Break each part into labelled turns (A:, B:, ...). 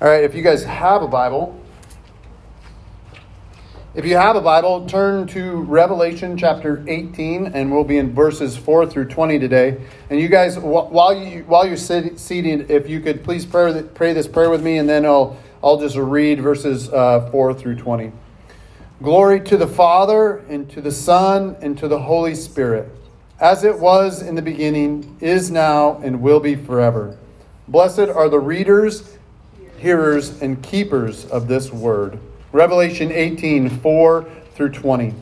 A: All right, if you guys have a Bible, if you have a Bible, turn to Revelation chapter 18, and we'll be in verses 4 through 20 today. And you guys, while you while you're seated, if you could please pray, pray this prayer with me, and then I'll I'll just read verses uh, 4 through 20. Glory to the Father and to the Son and to the Holy Spirit, as it was in the beginning, is now, and will be forever. Blessed are the readers hearers and keepers of this word. Revelation 18 4 through 20.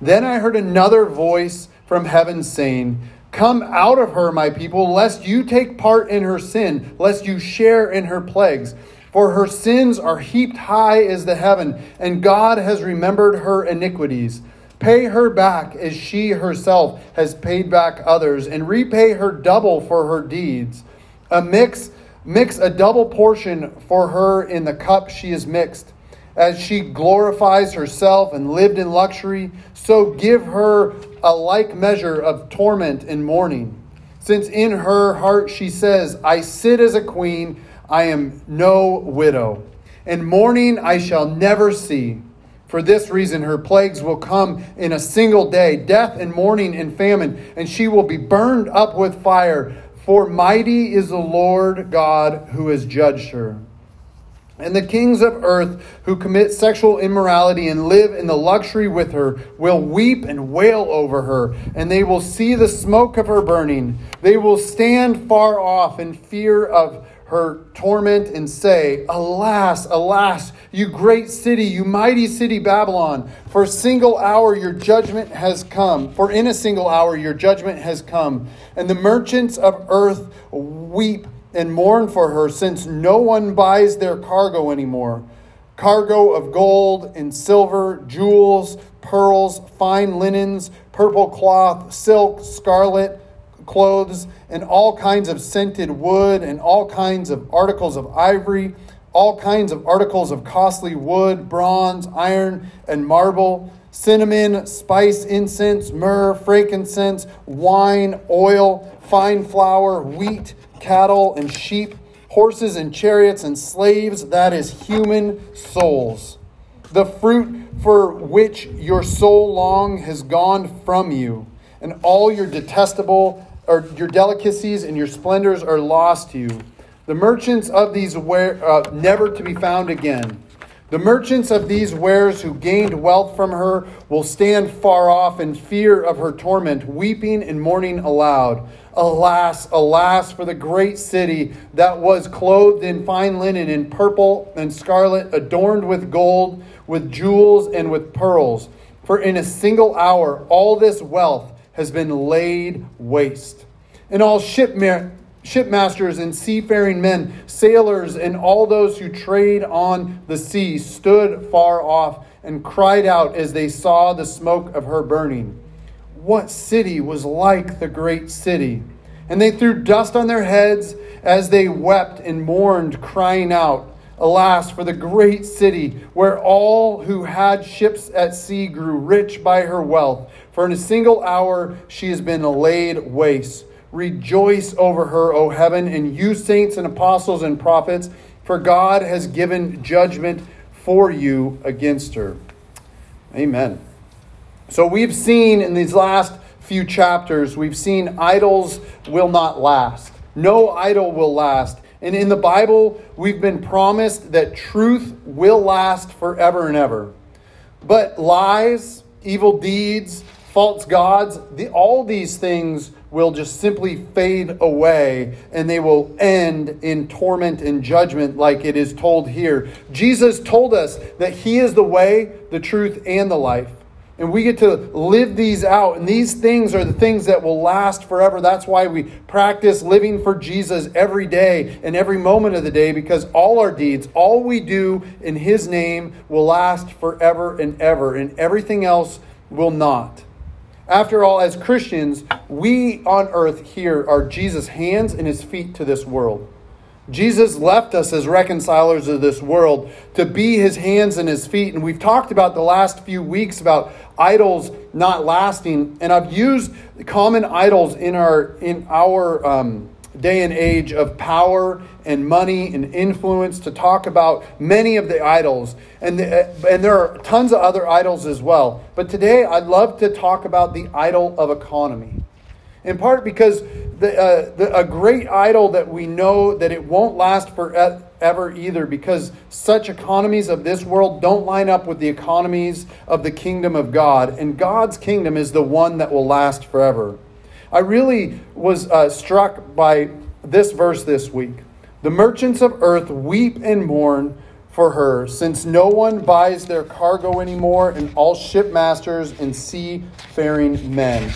A: Then I heard another voice from heaven saying, Come out of her, my people, lest you take part in her sin, lest you share in her plagues. For her sins are heaped high as the heaven, and God has remembered her iniquities. Pay her back as she herself has paid back others, and repay her double for her deeds. A mix Mix a double portion for her in the cup she has mixed. As she glorifies herself and lived in luxury, so give her a like measure of torment and mourning. Since in her heart she says, I sit as a queen, I am no widow, and mourning I shall never see. For this reason, her plagues will come in a single day death and mourning and famine, and she will be burned up with fire. For mighty is the Lord God who has judged her. And the kings of earth who commit sexual immorality and live in the luxury with her will weep and wail over her, and they will see the smoke of her burning. They will stand far off in fear of her torment and say, Alas, alas, you great city, you mighty city Babylon, for a single hour your judgment has come. For in a single hour your judgment has come. And the merchants of earth weep and mourn for her, since no one buys their cargo anymore cargo of gold and silver, jewels, pearls, fine linens, purple cloth, silk, scarlet clothes, and all kinds of scented wood, and all kinds of articles of ivory, all kinds of articles of costly wood, bronze, iron, and marble, cinnamon, spice, incense, myrrh, frankincense, wine, oil, fine flour, wheat, cattle, and sheep, horses and chariots and slaves, that is, human souls. The fruit for which your soul long has gone from you, and all your detestable or your delicacies and your splendors are lost to you. The merchants of these ware, uh, never to be found again. The merchants of these wares who gained wealth from her will stand far off in fear of her torment, weeping and mourning aloud. Alas, alas, for the great city that was clothed in fine linen, in purple and scarlet, adorned with gold, with jewels, and with pearls. For in a single hour all this wealth has been laid waste. And all ship shipmasters and seafaring men, sailors, and all those who trade on the sea stood far off and cried out as they saw the smoke of her burning. What city was like the great city? And they threw dust on their heads as they wept and mourned, crying out, Alas, for the great city where all who had ships at sea grew rich by her wealth. For in a single hour she has been laid waste. Rejoice over her, O heaven, and you saints and apostles and prophets, for God has given judgment for you against her. Amen. So we've seen in these last few chapters, we've seen idols will not last. No idol will last. And in the Bible, we've been promised that truth will last forever and ever. But lies, evil deeds, false gods, the, all these things will just simply fade away and they will end in torment and judgment, like it is told here. Jesus told us that He is the way, the truth, and the life. And we get to live these out. And these things are the things that will last forever. That's why we practice living for Jesus every day and every moment of the day, because all our deeds, all we do in His name, will last forever and ever, and everything else will not. After all, as Christians, we on earth here are Jesus' hands and His feet to this world. Jesus left us as reconcilers of this world to be his hands and his feet. And we've talked about the last few weeks about idols not lasting. And I've used common idols in our, in our um, day and age of power and money and influence to talk about many of the idols. And, the, and there are tons of other idols as well. But today I'd love to talk about the idol of economy. In part because the, uh, the, a great idol that we know that it won't last forever either because such economies of this world don't line up with the economies of the kingdom of God. And God's kingdom is the one that will last forever. I really was uh, struck by this verse this week. The merchants of earth weep and mourn for her, since no one buys their cargo anymore, and all shipmasters and seafaring men.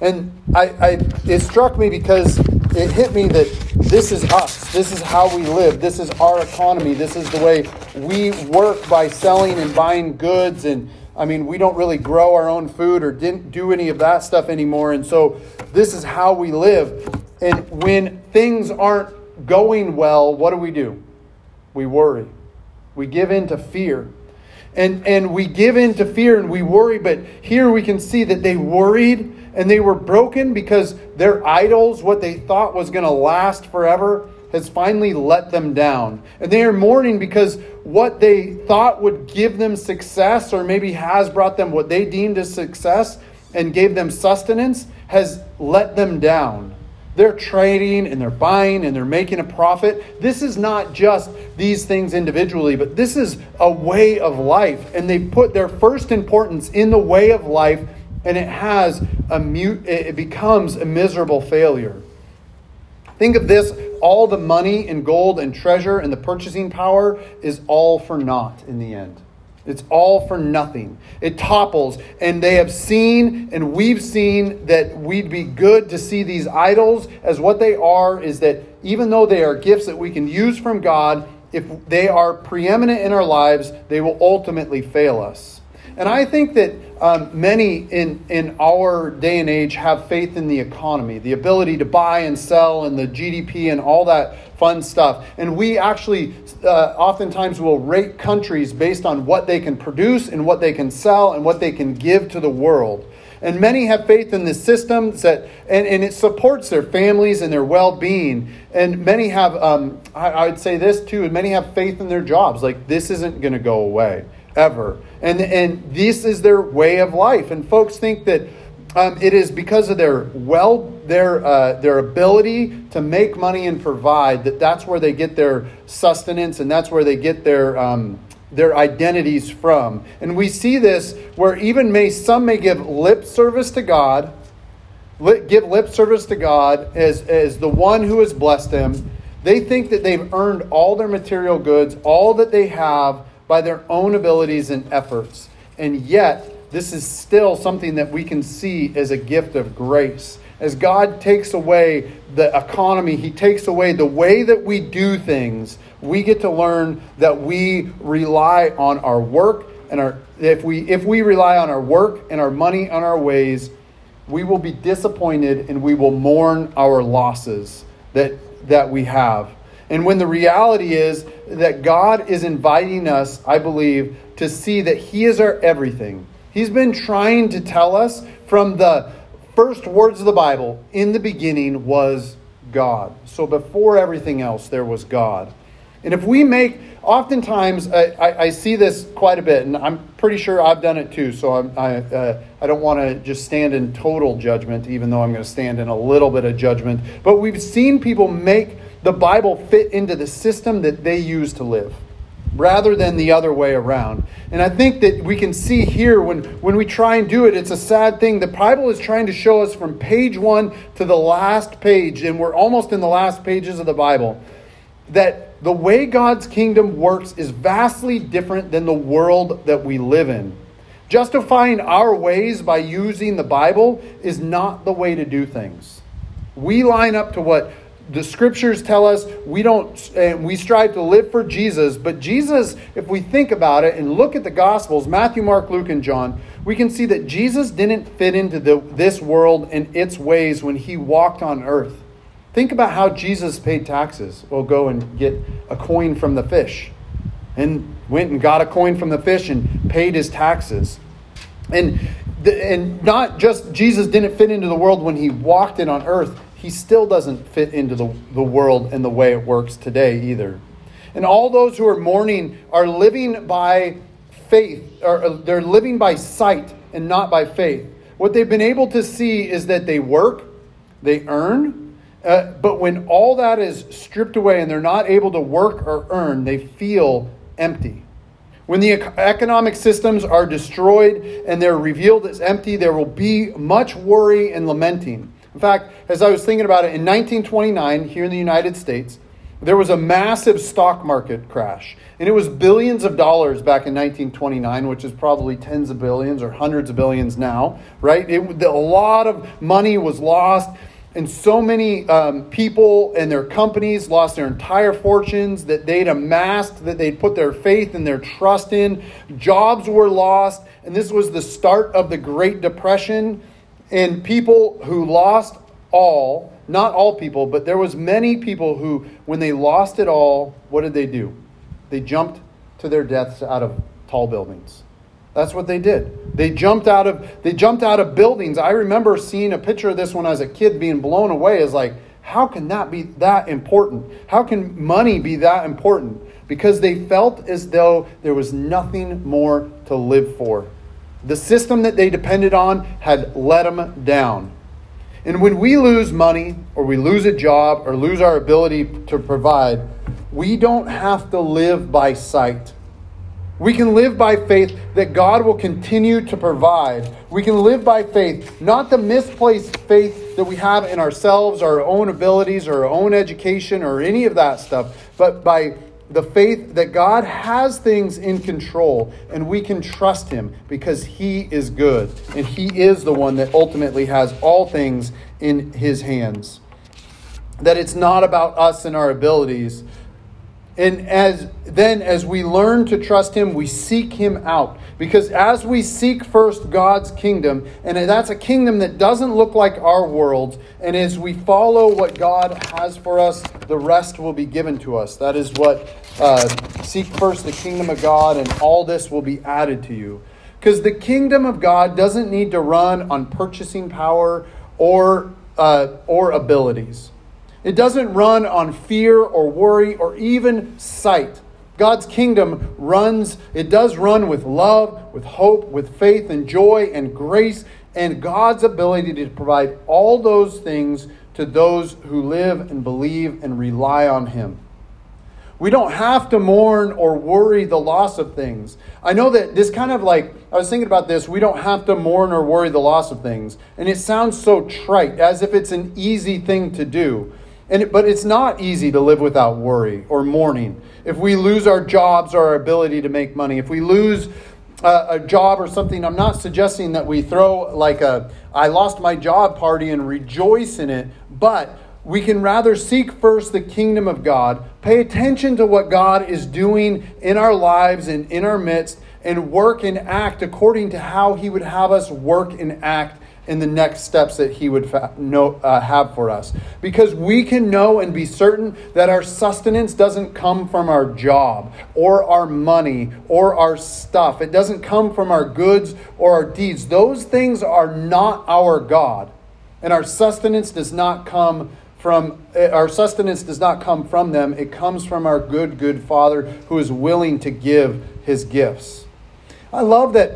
A: And I, I, it struck me because it hit me that this is us. This is how we live. This is our economy. This is the way we work by selling and buying goods and I mean, we don't really grow our own food or didn't do any of that stuff anymore. And so this is how we live. And when things aren't going well, what do we do? We worry. We give in to fear. And, and we give in to fear and we worry, but here we can see that they worried and they were broken because their idols, what they thought was going to last forever, has finally let them down. And they are mourning because what they thought would give them success, or maybe has brought them what they deemed as success and gave them sustenance, has let them down. They're trading and they're buying and they're making a profit. This is not just these things individually, but this is a way of life. And they put their first importance in the way of life, and it has a mute, it becomes a miserable failure. Think of this all the money and gold and treasure and the purchasing power is all for naught in the end. It's all for nothing. It topples. And they have seen, and we've seen, that we'd be good to see these idols as what they are is that even though they are gifts that we can use from God, if they are preeminent in our lives, they will ultimately fail us. And I think that um, many in, in our day and age have faith in the economy, the ability to buy and sell, and the GDP and all that fun stuff. And we actually uh, oftentimes will rate countries based on what they can produce and what they can sell and what they can give to the world. And many have faith in the systems that, and, and it supports their families and their well being. And many have, um, I, I would say this too, and many have faith in their jobs. Like, this isn't going to go away ever. And, and this is their way of life. And folks think that um, it is because of their well, their, uh, their ability to make money and provide that that's where they get their sustenance and that's where they get their, um, their identities from. And we see this where even may some may give lip service to God, give lip service to God as, as the one who has blessed them. They think that they've earned all their material goods, all that they have by their own abilities and efforts. And yet, this is still something that we can see as a gift of grace. As God takes away the economy, He takes away the way that we do things, we get to learn that we rely on our work and our if we if we rely on our work and our money on our ways, we will be disappointed and we will mourn our losses that that we have. And when the reality is that God is inviting us, I believe, to see that He is our everything. He's been trying to tell us from the first words of the Bible in the beginning was God. So before everything else, there was God. And if we make, oftentimes, I, I, I see this quite a bit, and I'm pretty sure I've done it too, so I'm, I, uh, I don't want to just stand in total judgment, even though I'm going to stand in a little bit of judgment. But we've seen people make the Bible fit into the system that they use to live rather than the other way around. And I think that we can see here when, when we try and do it, it's a sad thing. The Bible is trying to show us from page one to the last page, and we're almost in the last pages of the Bible, that the way God's kingdom works is vastly different than the world that we live in. Justifying our ways by using the Bible is not the way to do things. We line up to what the scriptures tell us we don't and we strive to live for jesus but jesus if we think about it and look at the gospels matthew mark luke and john we can see that jesus didn't fit into the, this world and its ways when he walked on earth. Think about how jesus paid taxes. We'll go and get a coin from the fish. And went and got a coin from the fish and paid his taxes. And and not just jesus didn't fit into the world when he walked it on earth he still doesn't fit into the, the world and the way it works today either. And all those who are mourning are living by faith, or they're living by sight and not by faith. What they've been able to see is that they work, they earn, uh, but when all that is stripped away and they're not able to work or earn, they feel empty. When the economic systems are destroyed and they're revealed as empty, there will be much worry and lamenting. In fact, as I was thinking about it, in 1929, here in the United States, there was a massive stock market crash. And it was billions of dollars back in 1929, which is probably tens of billions or hundreds of billions now, right? It, a lot of money was lost. And so many um, people and their companies lost their entire fortunes that they'd amassed, that they'd put their faith and their trust in. Jobs were lost. And this was the start of the Great Depression. And people who lost all, not all people, but there was many people who, when they lost it all, what did they do? They jumped to their deaths out of tall buildings. That's what they did. They jumped out of they jumped out of buildings. I remember seeing a picture of this when I was a kid being blown away as like how can that be that important? How can money be that important? Because they felt as though there was nothing more to live for. The system that they depended on had let them down. And when we lose money or we lose a job or lose our ability to provide, we don't have to live by sight. We can live by faith that God will continue to provide. We can live by faith, not the misplaced faith that we have in ourselves, our own abilities, or our own education, or any of that stuff, but by the faith that God has things in control and we can trust Him because He is good and He is the one that ultimately has all things in His hands. That it's not about us and our abilities, and as then as we learn to trust him, we seek him out. Because as we seek first God's kingdom, and that's a kingdom that doesn't look like our world, and as we follow what God has for us, the rest will be given to us. That is what uh, seek first the kingdom of God, and all this will be added to you. Because the kingdom of God doesn't need to run on purchasing power or uh, or abilities. It doesn't run on fear or worry or even sight. God's kingdom runs, it does run with love, with hope, with faith and joy and grace, and God's ability to provide all those things to those who live and believe and rely on Him. We don't have to mourn or worry the loss of things. I know that this kind of like, I was thinking about this, we don't have to mourn or worry the loss of things. And it sounds so trite, as if it's an easy thing to do. And but it's not easy to live without worry or mourning. If we lose our jobs or our ability to make money, if we lose a, a job or something, I'm not suggesting that we throw like a I lost my job party and rejoice in it, but we can rather seek first the kingdom of God, pay attention to what God is doing in our lives and in our midst, and work and act according to how He would have us work and act in the next steps that He would fa- know, uh, have for us. Because we can know and be certain that our sustenance doesn't come from our job or our money or our stuff, it doesn't come from our goods or our deeds. Those things are not our God. And our sustenance does not come from eh, our sustenance does not come from them it comes from our good good father who is willing to give his gifts i love that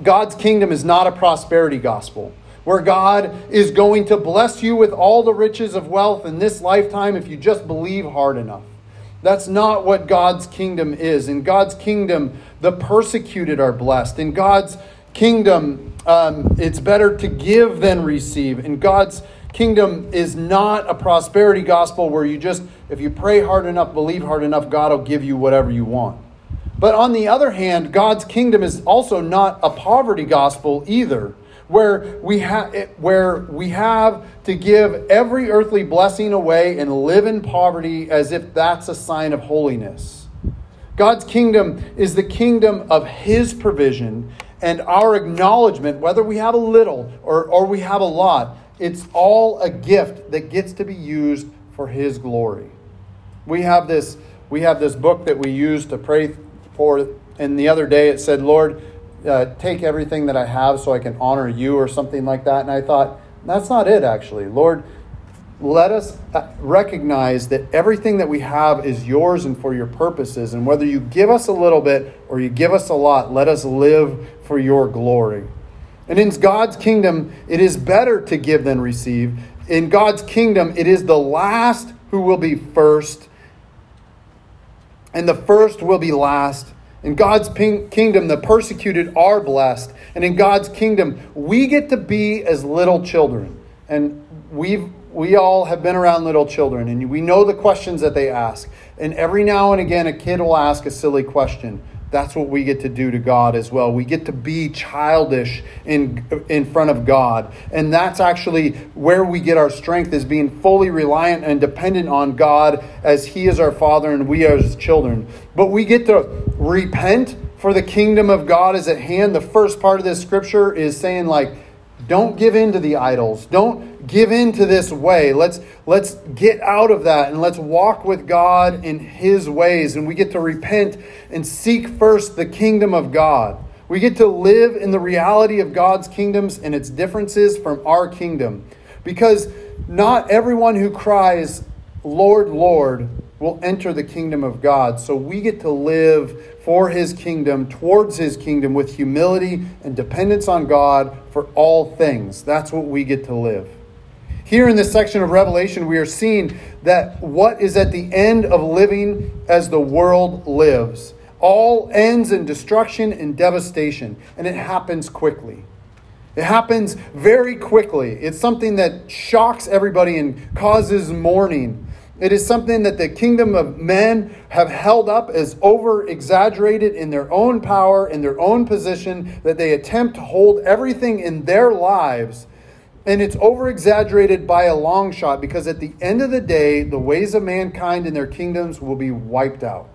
A: God's kingdom is not a prosperity gospel where God is going to bless you with all the riches of wealth in this lifetime if you just believe hard enough. That's not what God's kingdom is. In God's kingdom, the persecuted are blessed. In God's kingdom, um, it's better to give than receive. In God's kingdom is not a prosperity gospel where you just, if you pray hard enough, believe hard enough, God will give you whatever you want. But on the other hand, God's kingdom is also not a poverty gospel either, where we have where we have to give every earthly blessing away and live in poverty as if that's a sign of holiness. God's kingdom is the kingdom of his provision and our acknowledgement, whether we have a little or, or we have a lot, it's all a gift that gets to be used for his glory. We have this we have this book that we use to pray for, and the other day it said, Lord, uh, take everything that I have so I can honor you or something like that. And I thought, that's not it, actually. Lord, let us uh, recognize that everything that we have is yours and for your purposes. And whether you give us a little bit or you give us a lot, let us live for your glory. And in God's kingdom, it is better to give than receive. In God's kingdom, it is the last who will be first, and the first will be last. In God's kingdom, the persecuted are blessed. And in God's kingdom, we get to be as little children. And we've we all have been around little children and we know the questions that they ask. And every now and again, a kid will ask a silly question. That's what we get to do to God as well. We get to be childish in, in front of God. And that's actually where we get our strength is being fully reliant and dependent on God as He is our Father and we are His children. But we get to repent for the kingdom of God is at hand. The first part of this scripture is saying, like, don't give in to the idols. Don't give in to this way. Let's, let's get out of that and let's walk with God in His ways. And we get to repent and seek first the kingdom of God. We get to live in the reality of God's kingdoms and its differences from our kingdom. Because not everyone who cries, Lord, Lord, will enter the kingdom of God. So we get to live for his kingdom, towards his kingdom, with humility and dependence on God for all things. That's what we get to live. Here in this section of Revelation, we are seeing that what is at the end of living as the world lives all ends in destruction and devastation, and it happens quickly. It happens very quickly. It's something that shocks everybody and causes mourning. It is something that the kingdom of men have held up as over exaggerated in their own power, in their own position, that they attempt to hold everything in their lives. And it's over exaggerated by a long shot because at the end of the day, the ways of mankind and their kingdoms will be wiped out.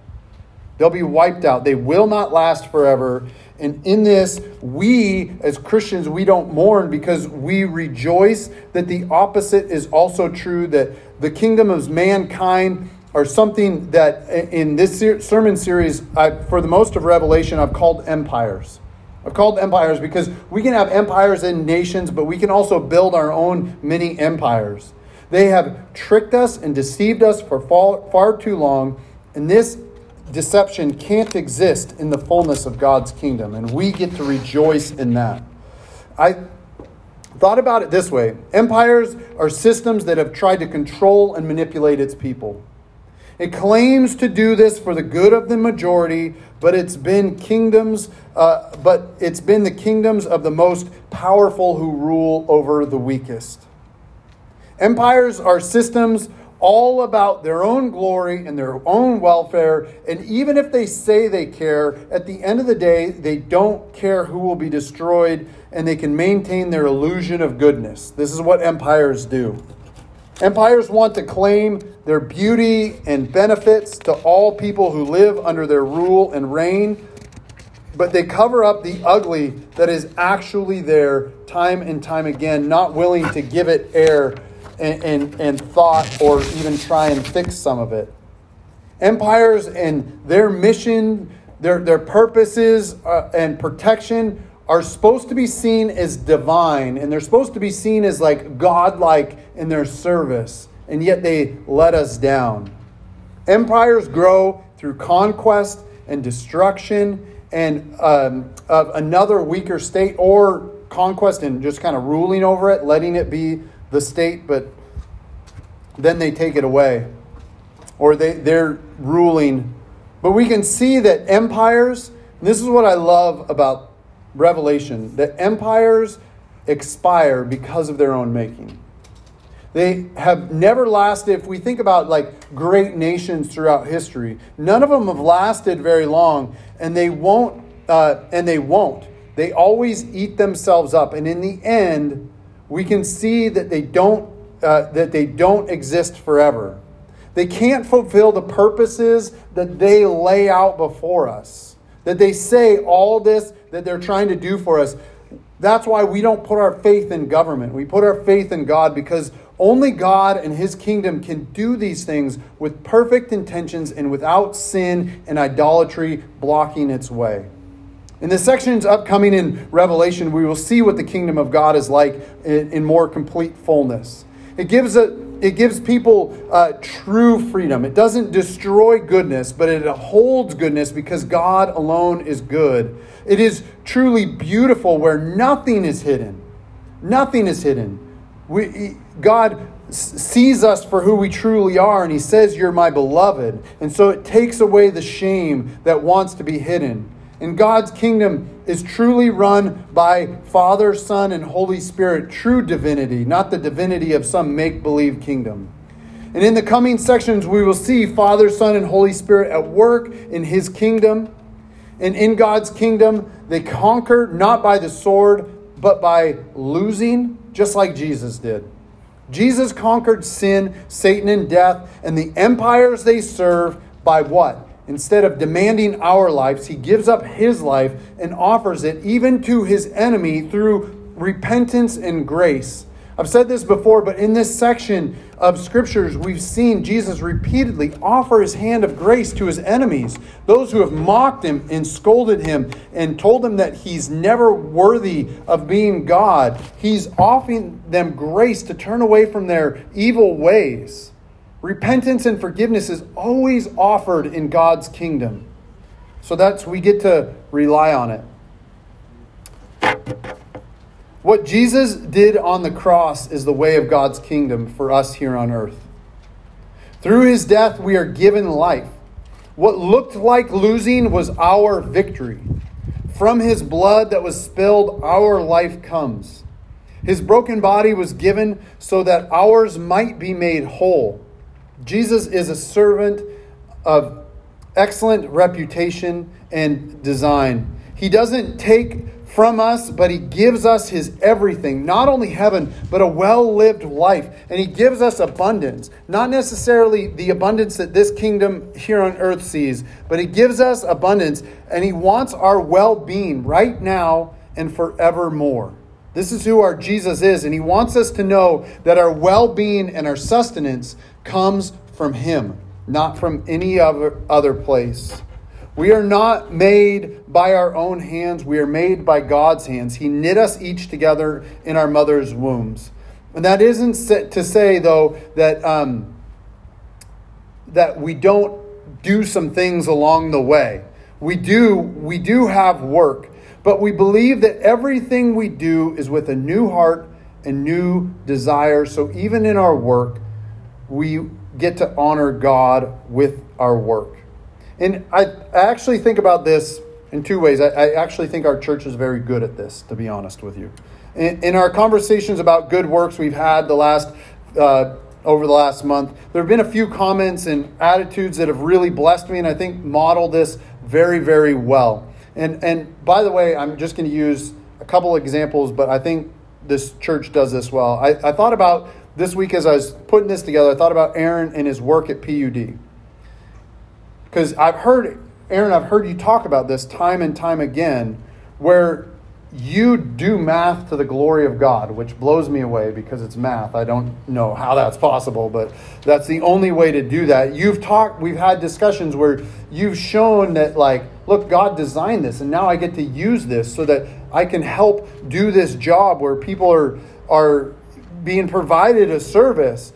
A: They'll be wiped out. They will not last forever. And in this, we as Christians, we don't mourn because we rejoice that the opposite is also true, that the kingdom of mankind are something that in this sermon series, I, for the most of Revelation, I've called empires. I've called empires because we can have empires and nations, but we can also build our own mini empires. They have tricked us and deceived us for far, far too long, and this deception can't exist in the fullness of God's kingdom, and we get to rejoice in that. I thought about it this way empires are systems that have tried to control and manipulate its people. It claims to do this for the good of the majority, but it's been kingdoms, uh, but it's been the kingdoms of the most powerful who rule over the weakest. Empires are systems all about their own glory and their own welfare. And even if they say they care, at the end of the day, they don't care who will be destroyed and they can maintain their illusion of goodness. This is what empires do. Empires want to claim their beauty and benefits to all people who live under their rule and reign, but they cover up the ugly that is actually there time and time again, not willing to give it air and, and, and thought or even try and fix some of it. Empires and their mission, their, their purposes uh, and protection are supposed to be seen as divine and they're supposed to be seen as like godlike in their service, and yet they let us down. Empires grow through conquest and destruction and um, another weaker state or conquest and just kind of ruling over it, letting it be the state, but then they take it away. Or they, they're ruling. But we can see that empires, this is what I love about Revelation, that empires expire because of their own making. They have never lasted. If we think about like great nations throughout history, none of them have lasted very long, and they won't. Uh, and they won't. They always eat themselves up, and in the end, we can see that they don't uh, that they don't exist forever. They can't fulfill the purposes that they lay out before us. That they say all this that they're trying to do for us. That's why we don't put our faith in government. We put our faith in God because only God and His kingdom can do these things with perfect intentions and without sin and idolatry blocking its way. In the sections upcoming in Revelation, we will see what the kingdom of God is like in, more complete fullness. It gives a, it gives people uh, true freedom. It doesn't destroy goodness, but it holds goodness because God alone is good. It is truly beautiful where nothing is hidden. Nothing is hidden. We, God sees us for who we truly are, and He says, You're my beloved. And so it takes away the shame that wants to be hidden. And God's kingdom is truly run by Father, Son, and Holy Spirit, true divinity, not the divinity of some make believe kingdom. And in the coming sections, we will see Father, Son, and Holy Spirit at work in His kingdom. And in God's kingdom, they conquer not by the sword, but by losing, just like Jesus did. Jesus conquered sin, Satan, and death, and the empires they serve by what? Instead of demanding our lives, he gives up his life and offers it even to his enemy through repentance and grace. I've said this before, but in this section of scriptures, we've seen Jesus repeatedly offer his hand of grace to his enemies, those who have mocked him and scolded him and told him that he's never worthy of being God. He's offering them grace to turn away from their evil ways. Repentance and forgiveness is always offered in God's kingdom. So that's we get to rely on it. What Jesus did on the cross is the way of God's kingdom for us here on earth. Through his death, we are given life. What looked like losing was our victory. From his blood that was spilled, our life comes. His broken body was given so that ours might be made whole. Jesus is a servant of excellent reputation and design. He doesn't take from us, but He gives us His everything. Not only heaven, but a well lived life. And He gives us abundance. Not necessarily the abundance that this kingdom here on earth sees, but He gives us abundance. And He wants our well being right now and forevermore. This is who our Jesus is. And He wants us to know that our well being and our sustenance comes from Him, not from any other, other place. We are not made by our own hands, we are made by God's hands. He knit us each together in our mother's wombs. And that isn't to say, though, that, um, that we don't do some things along the way. We do, we do have work, but we believe that everything we do is with a new heart and new desire. So even in our work, we get to honor God with our work. And I, actually think about this in two ways. I, I, actually think our church is very good at this, to be honest with you. In, in our conversations about good works we've had the last uh, over the last month, there have been a few comments and attitudes that have really blessed me, and I think model this very, very well. And and by the way, I'm just going to use a couple examples, but I think this church does this well. I, I thought about this week as I was putting this together. I thought about Aaron and his work at PUD. Because I've heard, Aaron, I've heard you talk about this time and time again, where you do math to the glory of God, which blows me away because it's math. I don't know how that's possible, but that's the only way to do that. You've talked, we've had discussions where you've shown that, like, look, God designed this, and now I get to use this so that I can help do this job where people are are being provided a service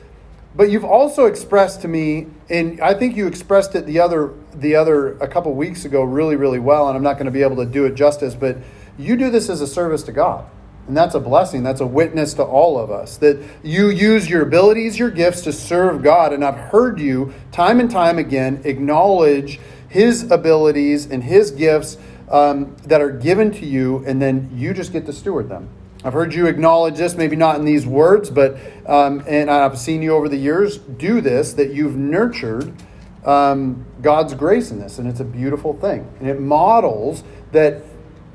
A: but you've also expressed to me, and I think you expressed it the other the other a couple weeks ago really really well, and I'm not going to be able to do it justice, but you do this as a service to God. And that's a blessing. That's a witness to all of us that you use your abilities, your gifts to serve God. And I've heard you time and time again acknowledge His abilities and His gifts um, that are given to you, and then you just get to steward them. I've heard you acknowledge this, maybe not in these words, but, um, and I've seen you over the years do this, that you've nurtured um, God's grace in this, and it's a beautiful thing. And it models that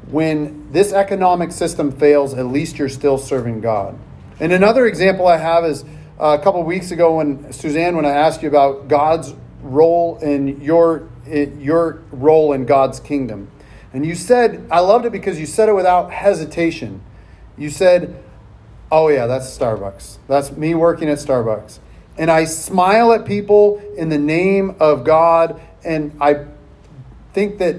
A: when this economic system fails, at least you're still serving God. And another example I have is uh, a couple weeks ago when Suzanne, when I asked you about God's role in your your role in God's kingdom, and you said I loved it because you said it without hesitation. You said, Oh, yeah, that's Starbucks. That's me working at Starbucks. And I smile at people in the name of God. And I think that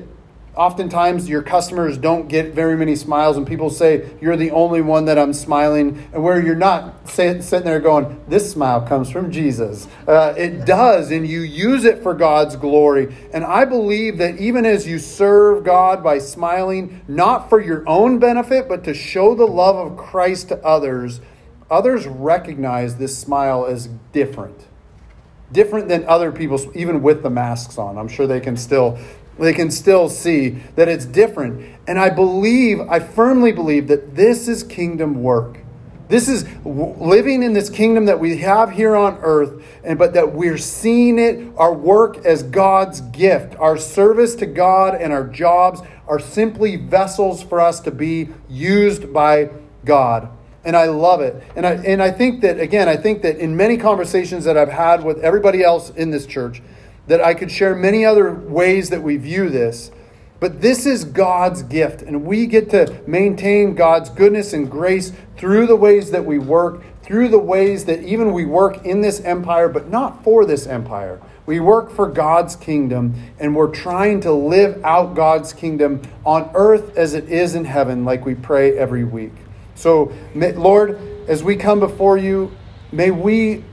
A: oftentimes your customers don't get very many smiles, and people say you're the only one that I'm smiling, and where you're not sit, sitting there going, This smile comes from Jesus. Uh, it does, and you use it for God's glory. And I believe that even as you serve God by smiling, not for your own benefit, but to show the love of Christ to others, others recognize this smile as different different than other people's even with the masks on i'm sure they can still they can still see that it's different. And I believe, I firmly believe that this is kingdom work. This is living in this kingdom that we have here on earth, and but that we're seeing it, our work as God's gift. Our service to God and our jobs are simply vessels for us to be used by God. And I love it. And I and I think that again, I think that in many conversations that I've had with everybody else in this church, that I could share many other ways that we view this. But this is God's gift, and we get to maintain God's goodness and grace through the ways that we work, through the ways that even we work in this empire, but not for this empire. We work for God's kingdom, and we're trying to live out God's kingdom on earth as it is in heaven, like we pray every week. So, Lord, as we come before you, may we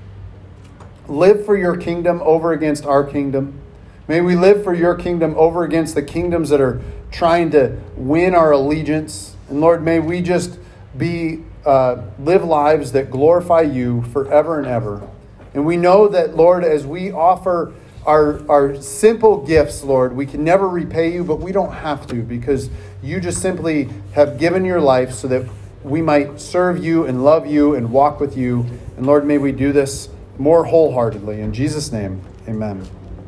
A: live for your kingdom over against our kingdom. May we live for your kingdom over against the kingdoms that are trying to win our allegiance. And Lord, may we just be uh, live lives that glorify you forever and ever. And we know that, Lord, as we offer our, our simple gifts, Lord, we can never repay you, but we don't have to because you just simply have given your life so that we might serve you and love you and walk with you. And Lord, may we do this more wholeheartedly. In Jesus' name, amen.